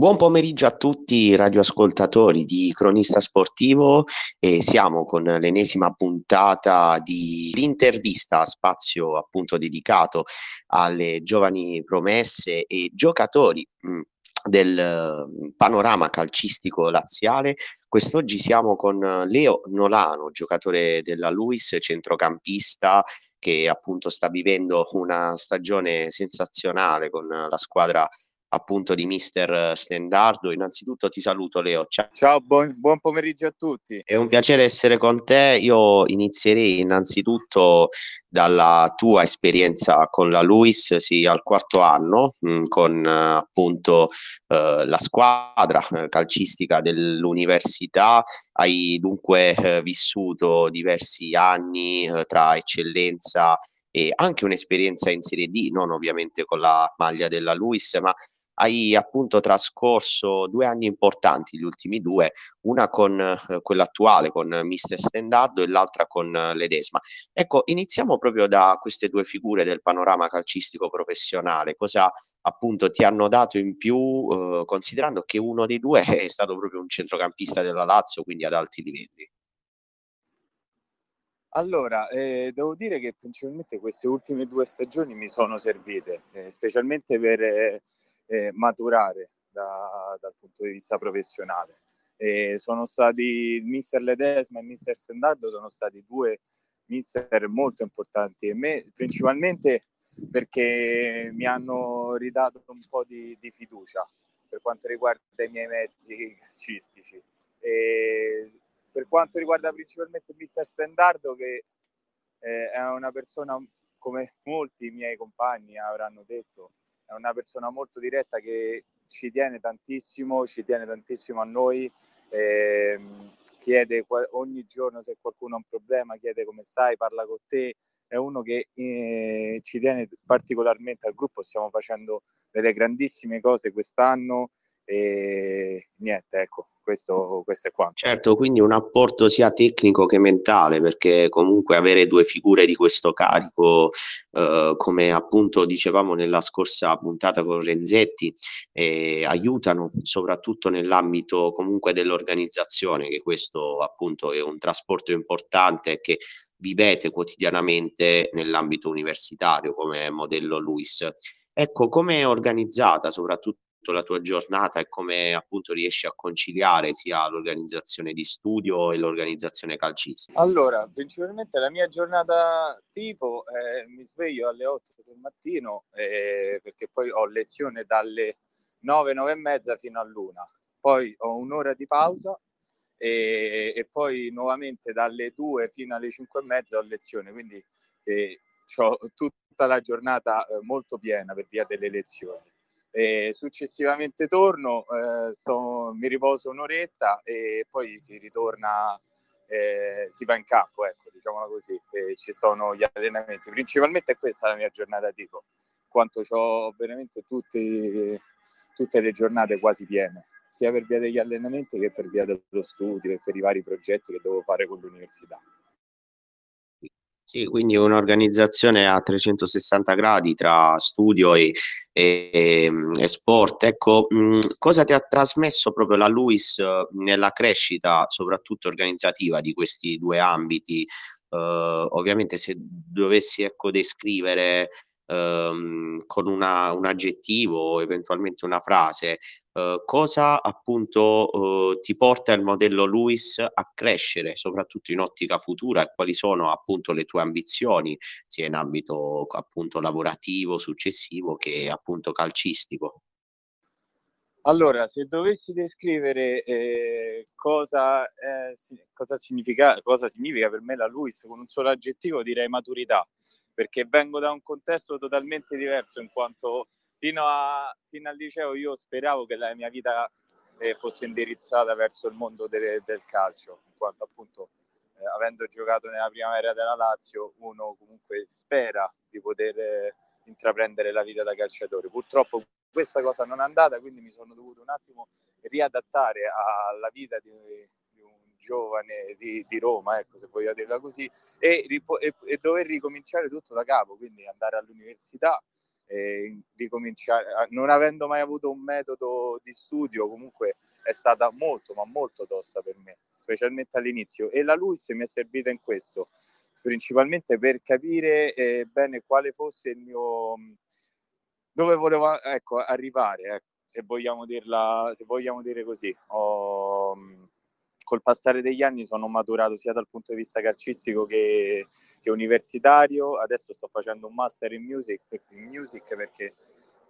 Buon pomeriggio a tutti radioascoltatori di Cronista Sportivo e siamo con l'ennesima puntata di l'intervista spazio appunto dedicato alle giovani promesse e giocatori mm, del mm, panorama calcistico laziale. Quest'oggi siamo con Leo Nolano, giocatore della Luis, centrocampista che appunto sta vivendo una stagione sensazionale con la squadra appunto di mister Stendardo. Innanzitutto ti saluto Leo. Ciao, Ciao buon, buon, pomeriggio a tutti. È un piacere essere con te. Io inizierei innanzitutto dalla tua esperienza con la Luis, sì, al quarto anno, mh, mm, con eh, appunto eh, la squadra eh, calcistica dell'università. Hai dunque eh, vissuto diversi anni eh, tra eccellenza e anche un'esperienza in Serie D, non ovviamente con la maglia della Luis, ma hai appunto trascorso due anni importanti, gli ultimi due, una con eh, quella attuale, con Mister Stendardo e l'altra con eh, Ledesma. Ecco, iniziamo proprio da queste due figure del panorama calcistico professionale. Cosa appunto ti hanno dato in più, eh, considerando che uno dei due è stato proprio un centrocampista della Lazio, quindi ad alti livelli? Allora, eh, devo dire che principalmente queste ultime due stagioni mi sono servite, eh, specialmente per eh, maturare da, dal punto di vista professionale. E sono stati il mister Ledesma e il mister Sendardo sono stati due mister molto importanti e me principalmente perché mi hanno ridato un po' di, di fiducia per quanto riguarda i miei mezzi calcistici. E per quanto riguarda principalmente mister Stendardo che eh, è una persona come molti miei compagni avranno detto è una persona molto diretta che ci tiene tantissimo, ci tiene tantissimo a noi, eh, chiede ogni giorno se qualcuno ha un problema, chiede come stai, parla con te, è uno che eh, ci tiene particolarmente al gruppo, stiamo facendo delle grandissime cose quest'anno e niente, ecco, questo, questo è quanto. Certo, quindi un apporto sia tecnico che mentale, perché comunque avere due figure di questo carico, eh, come appunto dicevamo nella scorsa puntata con Renzetti, eh, aiutano soprattutto nell'ambito comunque dell'organizzazione, che questo appunto è un trasporto importante che vivete quotidianamente nell'ambito universitario come modello Luis. Ecco, come è organizzata soprattutto la tua giornata e come appunto riesci a conciliare sia l'organizzazione di studio e l'organizzazione calcistica? Allora, principalmente la mia giornata tipo, eh, mi sveglio alle 8 del mattino eh, perché poi ho lezione dalle 9, 9 e mezza fino all'una, poi ho un'ora di pausa e, e poi nuovamente dalle 2 fino alle 5 e mezza ho lezione, quindi eh, ho tutta la giornata eh, molto piena per via delle lezioni e successivamente torno, eh, so, mi riposo un'oretta e poi si ritorna, eh, si va in campo, ecco, diciamola così, e ci sono gli allenamenti. Principalmente è questa la mia giornata tipo, quanto ho veramente tutti, tutte le giornate quasi piene, sia per via degli allenamenti che per via dello studio e per i vari progetti che devo fare con l'università. Sì, quindi un'organizzazione a 360 gradi tra studio e, e, e sport. Ecco, mh, cosa ti ha trasmesso proprio la Luis nella crescita, soprattutto organizzativa, di questi due ambiti? Uh, ovviamente se dovessi ecco, descrivere ehm, con una, un aggettivo eventualmente una frase, eh, cosa appunto eh, ti porta il modello Luis a crescere, soprattutto in ottica futura e quali sono appunto le tue ambizioni, sia in ambito appunto lavorativo, successivo che appunto calcistico. Allora, se dovessi descrivere eh, cosa, eh, cosa, significa, cosa significa per me la Luis con un solo aggettivo, direi maturità perché vengo da un contesto totalmente diverso in quanto fino, a, fino al liceo io speravo che la mia vita eh, fosse indirizzata verso il mondo de, del calcio, in quanto appunto eh, avendo giocato nella primavera della Lazio uno comunque spera di poter eh, intraprendere la vita da calciatore. Purtroppo questa cosa non è andata, quindi mi sono dovuto un attimo riadattare alla vita di, giovane di, di Roma, ecco, se voglio dirla così, e, e, e, dover ricominciare tutto da capo, quindi andare all'università ricominciare, non avendo mai avuto un metodo di studio, comunque è stata molto, ma molto tosta per me, specialmente all'inizio. E la LUIS mi è servita in questo, principalmente per capire eh, bene quale fosse il mio... dove volevo ecco, arrivare, ecco, se, vogliamo dirla, se vogliamo dire così. Ho, col passare degli anni sono maturato sia dal punto di vista calcistico che, che universitario, adesso sto facendo un master in music, in music perché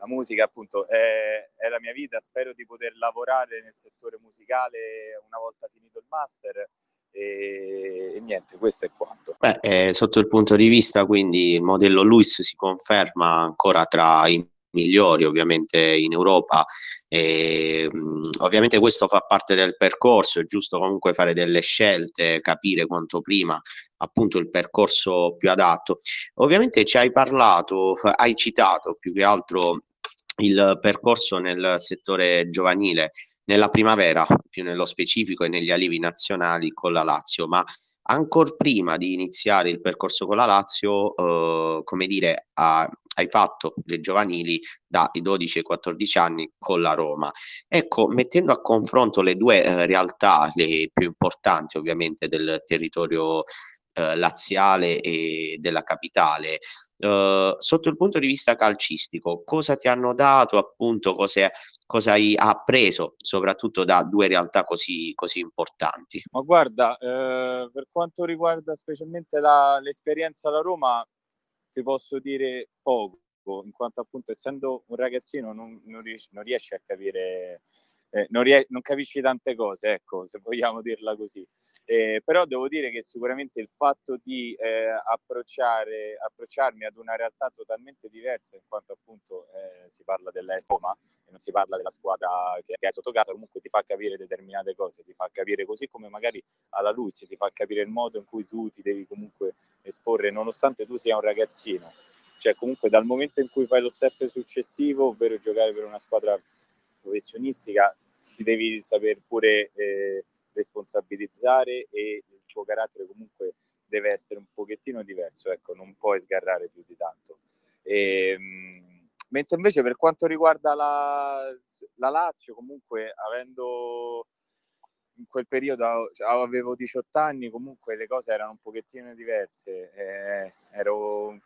la musica appunto è, è, la mia vita, spero di poter lavorare nel settore musicale una volta finito il master. E, e niente, questo è quanto. Beh, eh, sotto il punto di vista quindi il modello Luis si conferma ancora tra i migliori ovviamente in Europa. E, mh, ovviamente questo fa parte del percorso è giusto comunque fare delle scelte capire quanto prima appunto il percorso più adatto. Ovviamente ci hai parlato hai citato più che altro il percorso nel settore giovanile nella primavera, più nello specifico e negli allievi nazionali con la Lazio, ma ancora prima di iniziare il percorso con la Lazio, eh, come dire, ha, hai fatto le giovanili dai 12 ai 14 anni con la Roma. Ecco, mettendo a confronto le due eh, realtà, le più importanti ovviamente del territorio eh, laziale e della capitale, Uh, sotto il punto di vista calcistico, cosa ti hanno dato, appunto, cosa, cosa hai appreso, soprattutto da due realtà così, così importanti? Ma guarda, eh, per quanto riguarda specialmente la, l'esperienza alla Roma, ti posso dire poco, in quanto appunto essendo un ragazzino non, non, riesci, non riesci a capire eh, non, rie- non, capisci tante cose, ecco, se vogliamo dirla così. Eh, però devo dire che sicuramente il fatto di eh, approcciarmi ad una realtà totalmente diversa, in quanto appunto eh, si parla dell'Esoma e non si parla della squadra che hai sotto casa, comunque ti fa capire determinate cose, ti fa capire così come magari alla Luis, ti fa capire il modo in cui tu ti devi comunque esporre, nonostante tu sia un ragazzino. Cioè comunque dal momento in cui fai lo step successivo, ovvero giocare per una squadra professionistica ti devi saper pure eh, responsabilizzare e il tuo carattere comunque deve essere un pochettino diverso, ecco, non puoi sgarrare più di tanto. E, ehm, mentre invece per quanto riguarda la, la Lazio, comunque avendo in quel periodo cioè, avevo 18 anni, comunque le cose erano un pochettino diverse. Eh, ero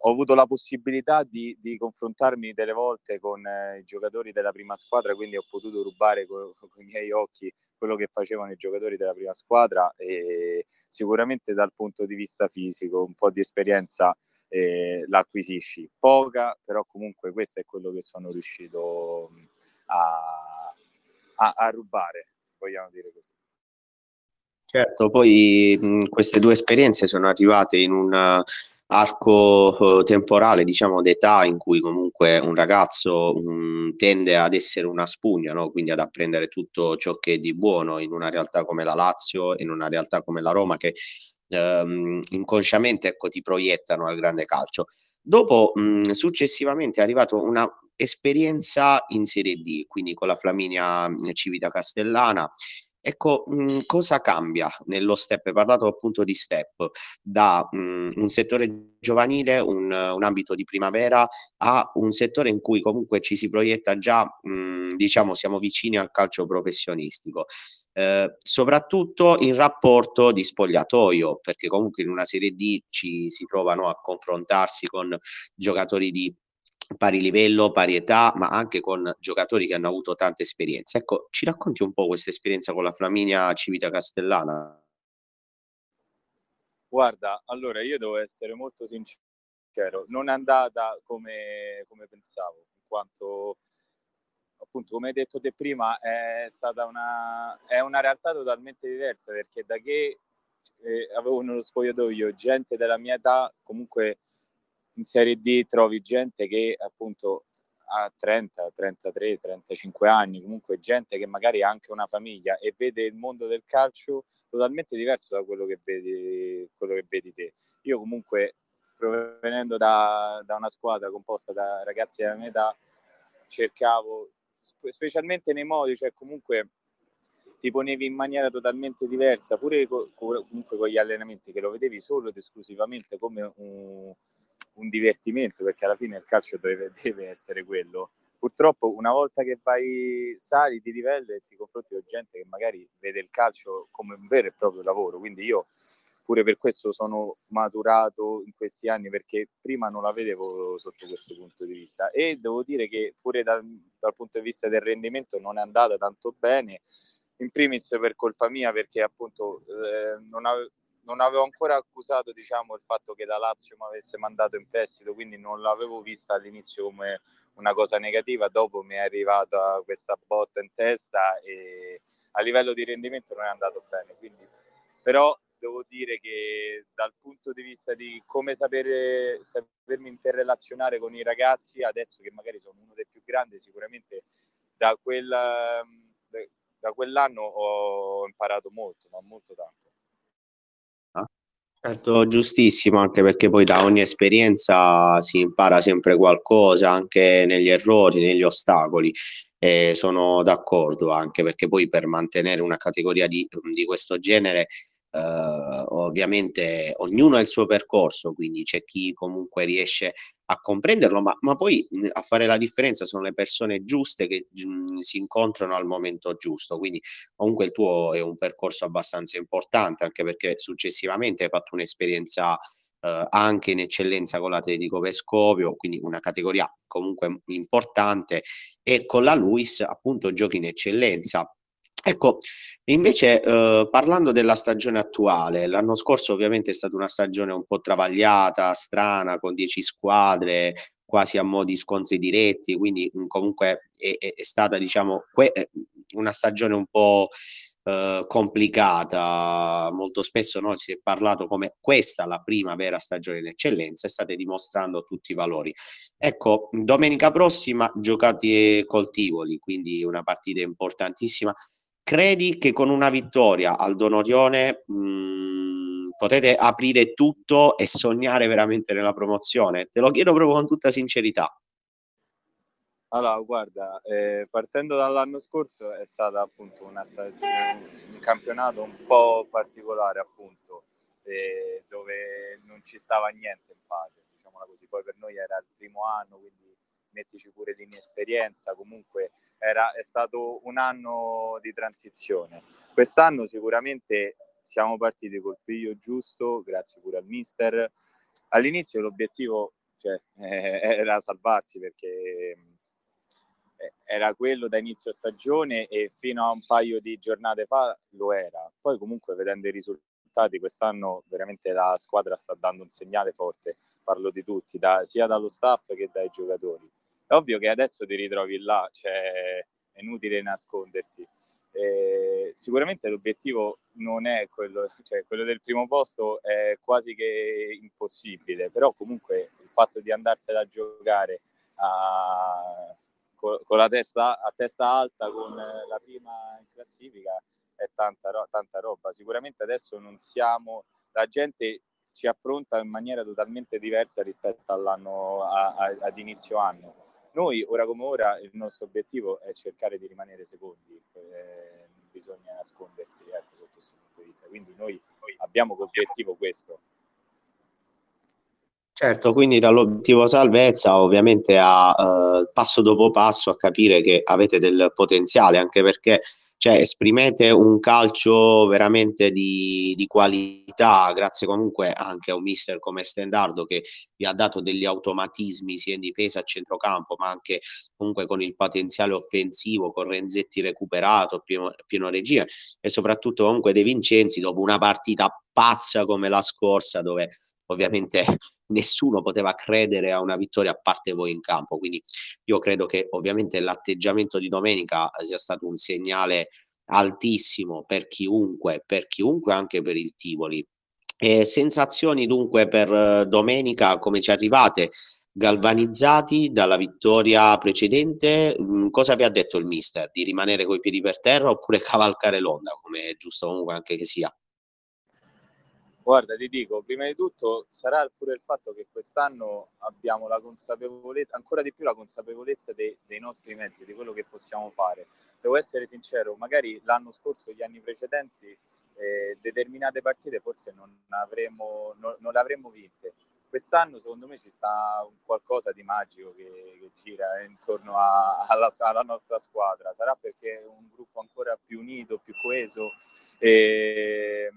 ho avuto la possibilità di, di, confrontarmi delle volte con eh, i giocatori della prima squadra, quindi ho potuto rubare con, con i miei occhi quello che facevano i giocatori della prima squadra e sicuramente dal punto di vista fisico un po' di esperienza eh, l'acquisisci, poca, però comunque questo è quello che sono riuscito a, a, a rubare, se vogliamo dire così. Certo, poi mh, queste due esperienze sono arrivate in un arco eh, temporale, diciamo, d'età in cui comunque un ragazzo um, tende ad essere una spugna, no? quindi ad apprendere tutto ciò che è di buono in una realtà come la Lazio, in una realtà come la Roma, che um, inconsciamente ecco, ti proiettano al grande calcio. Dopo, mh, successivamente, è arrivata una esperienza in Serie D, quindi con la Flaminia Civita Castellana, Ecco, mh, cosa cambia nello step? Hai parlato appunto di step, da mh, un settore giovanile, un, un, ambito di primavera, a un settore in cui comunque ci si proietta già, mh, diciamo, siamo vicini al calcio professionistico, eh, soprattutto in rapporto di spogliatoio, perché comunque in una Serie D ci si trovano a confrontarsi con giocatori di pari livello, pari età, ma anche con giocatori che hanno avuto tante esperienze. Ecco, ci racconti un po' questa esperienza con la Flaminia Civita Castellana? Guarda, allora io devo essere molto sincero, non è andata come, come pensavo, in quanto appunto come hai detto te prima è stata una, è una realtà totalmente diversa perché da che eh, avevo nello spogliatoio gente della mia età comunque in Serie D trovi gente che appunto ha 30, 33, 35 anni, comunque gente che magari ha anche una famiglia e vede il mondo del calcio totalmente diverso da quello che vedi, quello che vedi te. Io comunque provenendo da, da una squadra composta da ragazzi della mia età cercavo, specialmente nei modi, cioè comunque ti ponevi in maniera totalmente diversa, pure co- comunque con gli allenamenti che lo vedevi solo ed esclusivamente come un un divertimento, perché alla fine il calcio deve, deve essere quello. Purtroppo una volta che vai, sali di livello e ti confronti con gente che magari vede il calcio come un vero e proprio lavoro, quindi io pure per questo sono maturato in questi anni perché prima non la vedevo sotto questo punto di vista. E devo dire che pure dal, dal punto di vista del rendimento non è andata tanto bene. In primis per colpa mia perché appunto eh, non, ave- non, avevo ancora accusato diciamo il fatto che la Lazio mi avesse mandato in prestito quindi non l'avevo vista all'inizio come una cosa negativa dopo mi è arrivata questa botta in testa e a livello di rendimento non è andato bene quindi però devo dire che dal punto di vista di come sapere, sapermi interrelazionare con i ragazzi, adesso che magari sono uno dei più grandi, sicuramente da, quel, da quell'anno ho imparato molto, ma molto tanto. Certo, giustissimo, anche perché poi da ogni esperienza si impara sempre qualcosa, anche negli errori, negli ostacoli. E sono d'accordo, anche perché poi per mantenere una categoria di, di questo genere Uh, ovviamente ognuno ha il suo percorso, quindi c'è chi comunque riesce a comprenderlo, ma, ma poi a fare la differenza sono le persone giuste che mh, si incontrano al momento giusto. Quindi comunque il tuo è un percorso abbastanza importante, anche perché successivamente hai fatto un'esperienza Uh, anche in eccellenza con l'Atletico Vescovio, quindi una categoria comunque importante, e con la Luis appunto giochi in eccellenza. Ecco, invece eh, parlando della stagione attuale, l'anno scorso ovviamente è stata una stagione un po' travagliata, strana, con 10 squadre, quasi a mo' di scontri diretti, quindi comunque è, è, è, stata diciamo que- eh, una stagione un po' eh, complicata, molto spesso noi si è parlato come questa la prima vera stagione in eccellenza e state dimostrando tutti i valori. Ecco, domenica prossima giocate col Tivoli, quindi una partita importantissima credi che con una vittoria al Donorione mm, potete aprire tutto e sognare veramente nella promozione? Te lo chiedo proprio con tutta sincerità. Allora, guarda, eh, partendo dall'anno scorso è stato appunto una stagione, un campionato un po' particolare, appunto, eh, dove non ci stava niente in patria, diciamola così. Poi per noi era il primo anno, quindi mettici pure l'inesperienza, comunque era, è stato un anno di transizione. Quest'anno sicuramente siamo partiti col piglio giusto, grazie pure al mister. All'inizio l'obiettivo cioè, eh, era salvarsi perché eh, era quello da inizio stagione e fino a un paio di giornate fa lo era. Poi comunque vedendo i risultati quest'anno veramente la squadra sta dando un segnale forte, parlo di tutti, da, sia dallo staff che dai giocatori. È ovvio che adesso ti ritrovi là, cioè è inutile nascondersi. Eh, sicuramente l'obiettivo non è quello, cioè quello del primo posto è quasi che impossibile, però comunque il fatto di andarsela a giocare a, con, con, la testa a testa alta con la prima in classifica è tanta, tanta roba. Sicuramente adesso non siamo, la gente ci affronta in maniera totalmente diversa rispetto all'anno a, a, ad inizio anno noi, ora come ora, il nostro obiettivo è cercare di rimanere secondi, eh, bisogna nascondersi ecco, sotto questo punto di vista. Quindi noi, noi abbiamo come obiettivo questo. Certo, quindi dall'obiettivo salvezza ovviamente a eh, passo dopo passo a capire che avete del potenziale, anche perché cioè esprimete un calcio veramente di, di, qualità, grazie comunque anche a un mister come Stendardo che vi ha dato degli automatismi sia in difesa a centrocampo, ma anche comunque con il potenziale offensivo, con Renzetti recuperato, pieno, pieno regia e soprattutto comunque De Vincenzi dopo una partita pazza come la scorsa dove ovviamente nessuno poteva credere a una vittoria a parte voi in campo. Quindi io credo che ovviamente l'atteggiamento di domenica sia stato un segnale altissimo per chiunque, per chiunque anche per il Tivoli. E sensazioni dunque per domenica, come ci arrivate? Galvanizzati dalla vittoria precedente, mm, cosa vi ha detto il mister? Di rimanere coi piedi per terra oppure cavalcare l'onda, come è giusto comunque anche che sia? Guarda, ti dico, prima di tutto sarà pure il fatto che quest'anno abbiamo la consapevolezza, ancora di più la consapevolezza dei, dei nostri mezzi, di quello che possiamo fare. Devo essere sincero, magari l'anno scorso, gli anni precedenti, eh, determinate partite forse non, avremmo, non, non le avremmo vinte. quest'anno secondo me ci sta qualcosa di magico che, che gira intorno a, alla, alla, nostra squadra. Sarà perché è un gruppo ancora più unito, più coeso. E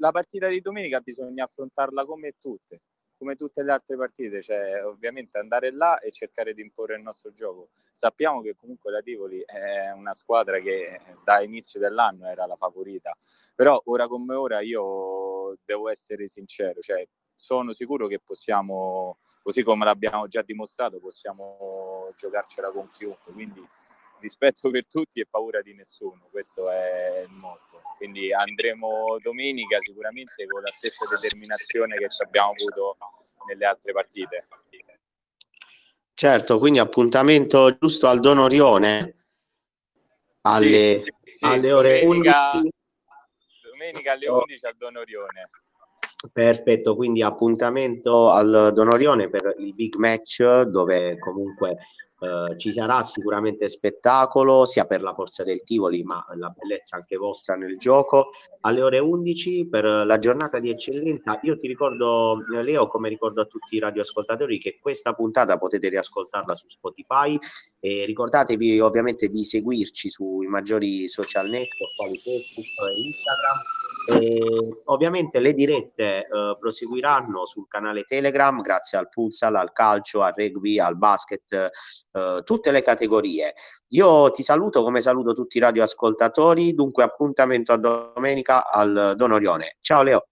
la partita di domenica bisogna affrontarla come tutte, come tutte le altre partite, cioè ovviamente andare là e cercare di imporre il nostro gioco. Sappiamo che comunque la Tivoli è una squadra che da inizio dell'anno era la favorita, però ora come ora io devo essere sincero, cioè sono sicuro che possiamo, così come l'abbiamo già dimostrato, possiamo giocarcela con chiunque, quindi rispetto per tutti e paura di nessuno, questo è il motto. Quindi andremo domenica sicuramente con la stessa determinazione che abbiamo avuto nelle altre partite. Certo, quindi appuntamento giusto al Don Orione alle, sì, sì, alle ore domenica, 11. Domenica alle 11 al Don Orione. Perfetto, quindi appuntamento al Don Orione per il big match dove comunque eh, ci sarà sicuramente spettacolo sia per la forza del Tivoli ma la bellezza anche vostra nel gioco. Alle ore 11 per la giornata di eccellenza io ti ricordo eh, Leo come ricordo a tutti i radioascoltatori che questa puntata potete riascoltarla su Spotify. E ricordatevi ovviamente di seguirci sui maggiori social network quali Facebook e Instagram e ovviamente le dirette eh, proseguiranno sul canale Telegram grazie al futsal, al calcio, al rugby, al basket, eh, tutte le categorie. Io ti saluto come saluto tutti i radioascoltatori, dunque appuntamento a domenica al Don Orione. Ciao Leo.